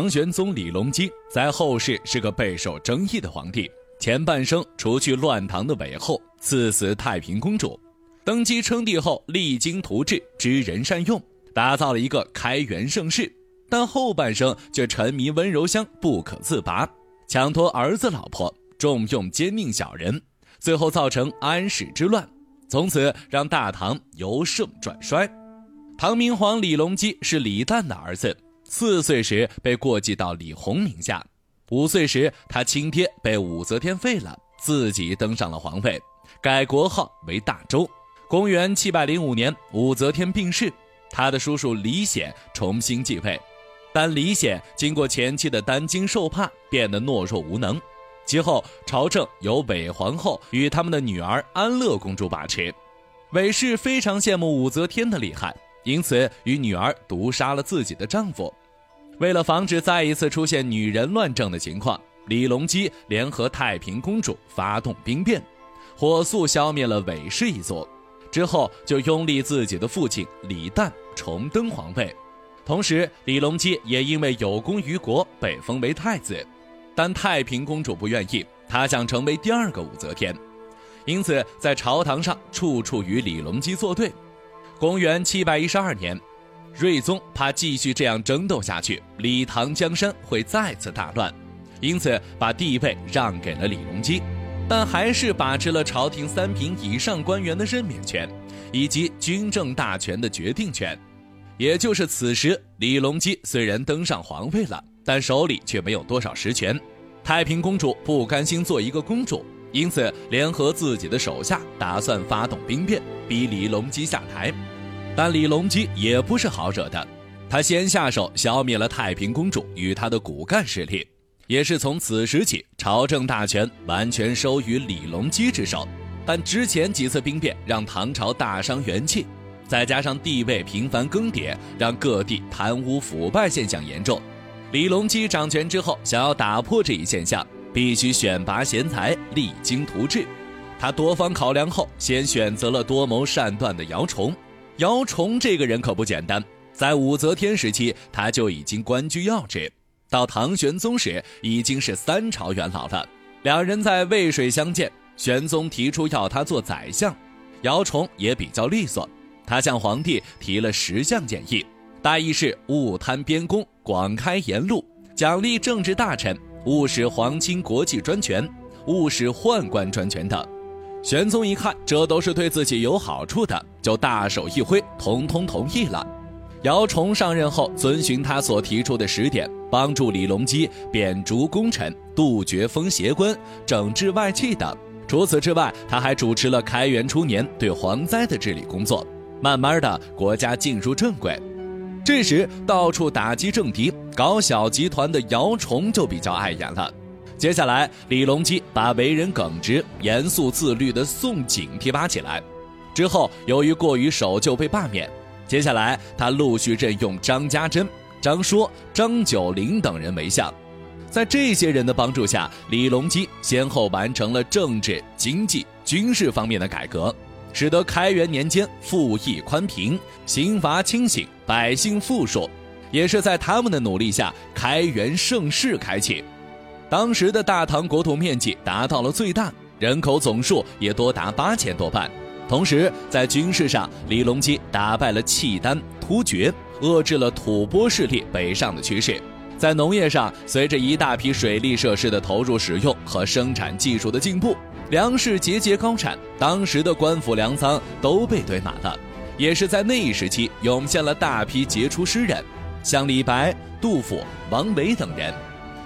唐玄宗李隆基在后世是个备受争议的皇帝。前半生除去乱唐的韦后，赐死太平公主。登基称帝后，励精图治，知人善用，打造了一个开元盛世。但后半生却沉迷温柔乡，不可自拔，抢夺儿子老婆，重用奸佞小人，最后造成安史之乱，从此让大唐由盛转衰。唐明皇李隆基是李旦的儿子。四岁时被过继到李弘名下，五岁时他亲爹被武则天废了，自己登上了皇位，改国号为大周。公元七百零五年，武则天病逝，他的叔叔李显重新继位，但李显经过前期的担惊受怕，变得懦弱无能。其后朝政由韦皇后与他们的女儿安乐公主把持，韦氏非常羡慕武则天的厉害，因此与女儿毒杀了自己的丈夫。为了防止再一次出现女人乱政的情况，李隆基联合太平公主发动兵变，火速消灭了韦氏一族。之后就拥立自己的父亲李旦重登皇位。同时，李隆基也因为有功于国被封为太子，但太平公主不愿意，她想成为第二个武则天，因此在朝堂上处处与李隆基作对。公元七百一十二年。睿宗怕继续这样争斗下去，李唐江山会再次大乱，因此把地位让给了李隆基，但还是把持了朝廷三品以上官员的任免权，以及军政大权的决定权。也就是此时，李隆基虽然登上皇位了，但手里却没有多少实权。太平公主不甘心做一个公主，因此联合自己的手下，打算发动兵变，逼李隆基下台。但李隆基也不是好惹的，他先下手消灭了太平公主与他的骨干势力，也是从此时起，朝政大权完全收于李隆基之手。但之前几次兵变让唐朝大伤元气，再加上地位频繁更迭，让各地贪污腐败现象严重。李隆基掌权之后，想要打破这一现象，必须选拔贤才，励精图治。他多方考量后，先选择了多谋善断的姚崇。姚崇这个人可不简单，在武则天时期他就已经官居要职，到唐玄宗时已经是三朝元老了。两人在渭水相见，玄宗提出要他做宰相，姚崇也比较利索，他向皇帝提了十项建议，大意是勿贪边功，广开言路，奖励政治大臣，勿使皇亲国戚专权，勿使宦官专权等。玄宗一看，这都是对自己有好处的，就大手一挥，统统同意了。姚崇上任后，遵循他所提出的十点，帮助李隆基贬逐功臣，杜绝封邪官，整治外戚等。除此之外，他还主持了开元初年对蝗灾的治理工作。慢慢的，国家进入正轨。这时，到处打击政敌、搞小集团的姚崇就比较碍眼了。接下来，李隆基把为人耿直、严肃自律的宋璟提拔起来。之后，由于过于守旧被罢免。接下来，他陆续任用张家珍、张说、张九龄等人为相。在这些人的帮助下，李隆基先后完成了政治、经济、军事方面的改革，使得开元年间富役宽平，刑罚清醒，百姓富庶。也是在他们的努力下，开元盛世开启。当时的大唐国土面积达到了最大，人口总数也多达八千多万。同时，在军事上，李隆基打败了契丹、突厥，遏制了吐蕃势力北上的趋势；在农业上，随着一大批水利设施的投入使用和生产技术的进步，粮食节节高产，当时的官府粮仓都被堆满了。也是在那一时期，涌现了大批杰出诗人，像李白、杜甫、王维等人。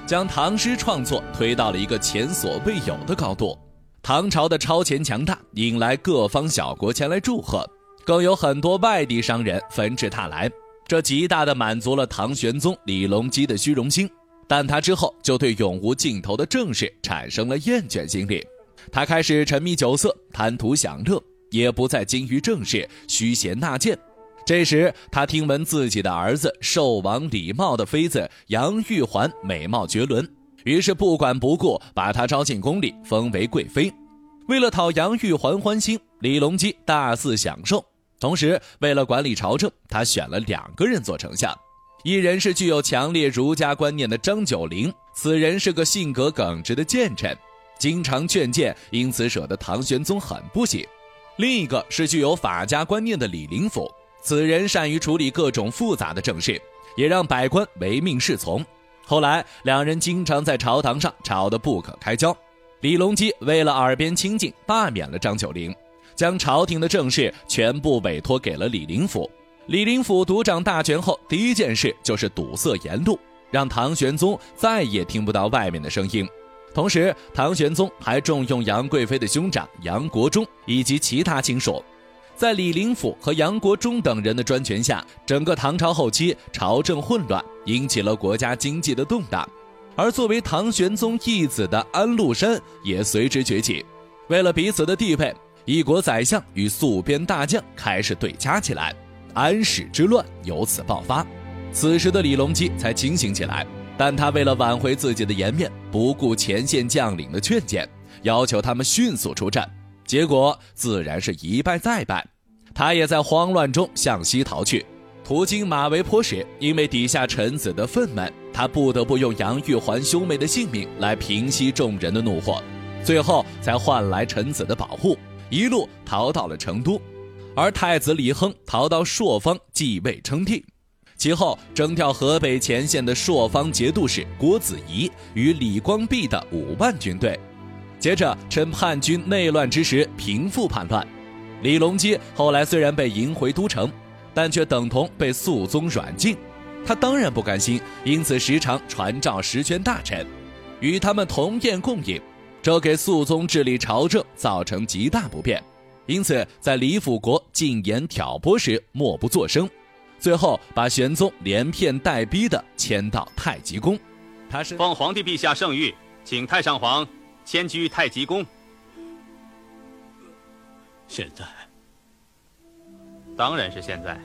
将唐诗创作推到了一个前所未有的高度，唐朝的超前强大引来各方小国前来祝贺，更有很多外地商人纷至沓来，这极大的满足了唐玄宗李隆基的虚荣心。但他之后就对永无尽头的政事产生了厌倦心理，他开始沉迷酒色，贪图享乐，也不再精于政事，虚衔纳谏。这时，他听闻自己的儿子寿王李瑁的妃子杨玉环美貌绝伦，于是不管不顾，把她招进宫里，封为贵妃。为了讨杨玉环欢心，李隆基大肆享受。同时，为了管理朝政，他选了两个人做丞相，一人是具有强烈儒家观念的张九龄，此人是个性格耿直的谏臣，经常劝谏，因此惹得唐玄宗很不喜；另一个是具有法家观念的李林甫，此人善于处理各种复杂的政事，也让百官唯命是从。后来两人经常在朝堂上吵得不可开交，李隆基为了耳边清净，罢免了张九龄，将朝廷的政事全部委托给了李林甫。李林甫独掌大权后，第一件事就是堵塞言路，让唐玄宗再也听不到外面的声音。同时，唐玄宗还重用杨贵妃的兄长杨国忠以及其他亲属。在李林甫和杨国忠等人的专权下，整个唐朝后期朝政混乱，引起了国家经济的动荡。而作为唐玄宗义子的安禄山也随之崛起。为了彼此的地位，一国宰相与宿边大将开始对掐起来。安史之乱由此爆发，此时的李隆基才清醒起来，但他为了挽回自己的颜面，不顾前线将领的劝谏，要求他们迅速出战，结果自然是一败再败。他也在慌乱中向西逃去，途经马嵬坡时，因为底下臣子的愤懑，他不得不用杨玉环兄妹的性命来平息众人的怒火，最后才换来臣子的保护，一路逃到了成都。而太子李亨逃到朔方继位称帝，其后征调河北前线的朔方节度使郭子仪与李光弼的五万军队，接着趁叛军内乱之时平复叛乱。李隆基后来虽然被迎回都城，但却等同被肃宗软禁，他当然不甘心，因此时常传召实权大臣，与他们同宴共饮，这给肃宗治理朝政造成极大不便。因此，在李辅国进言挑拨时，默不作声，最后把玄宗连骗带逼的迁到太极宫。他是奉皇帝陛下圣谕，请太上皇迁居太极宫。现在，当然是现在。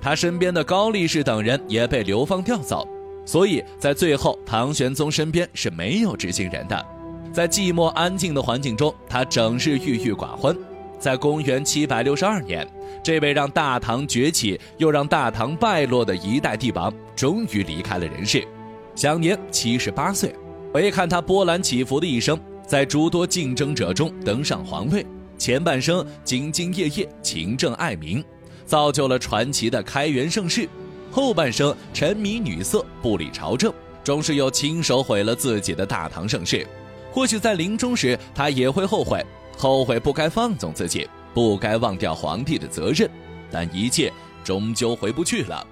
他身边的高力士等人也被流放调走，所以在最后，唐玄宗身边是没有执行人的。在寂寞安静的环境中，他整日郁郁寡欢。在公元七百六十二年，这位让大唐崛起又让大唐败落的一代帝王终于离开了人世，享年七十八岁。回看他波澜起伏的一生，在诸多竞争者中登上皇位，前半生兢兢业业、勤政爱民，造就了传奇的开元盛世；后半生沉迷女色、不理朝政，终是又亲手毁了自己的大唐盛世。或许在临终时，他也会后悔，后悔不该放纵自己，不该忘掉皇帝的责任，但一切终究回不去了。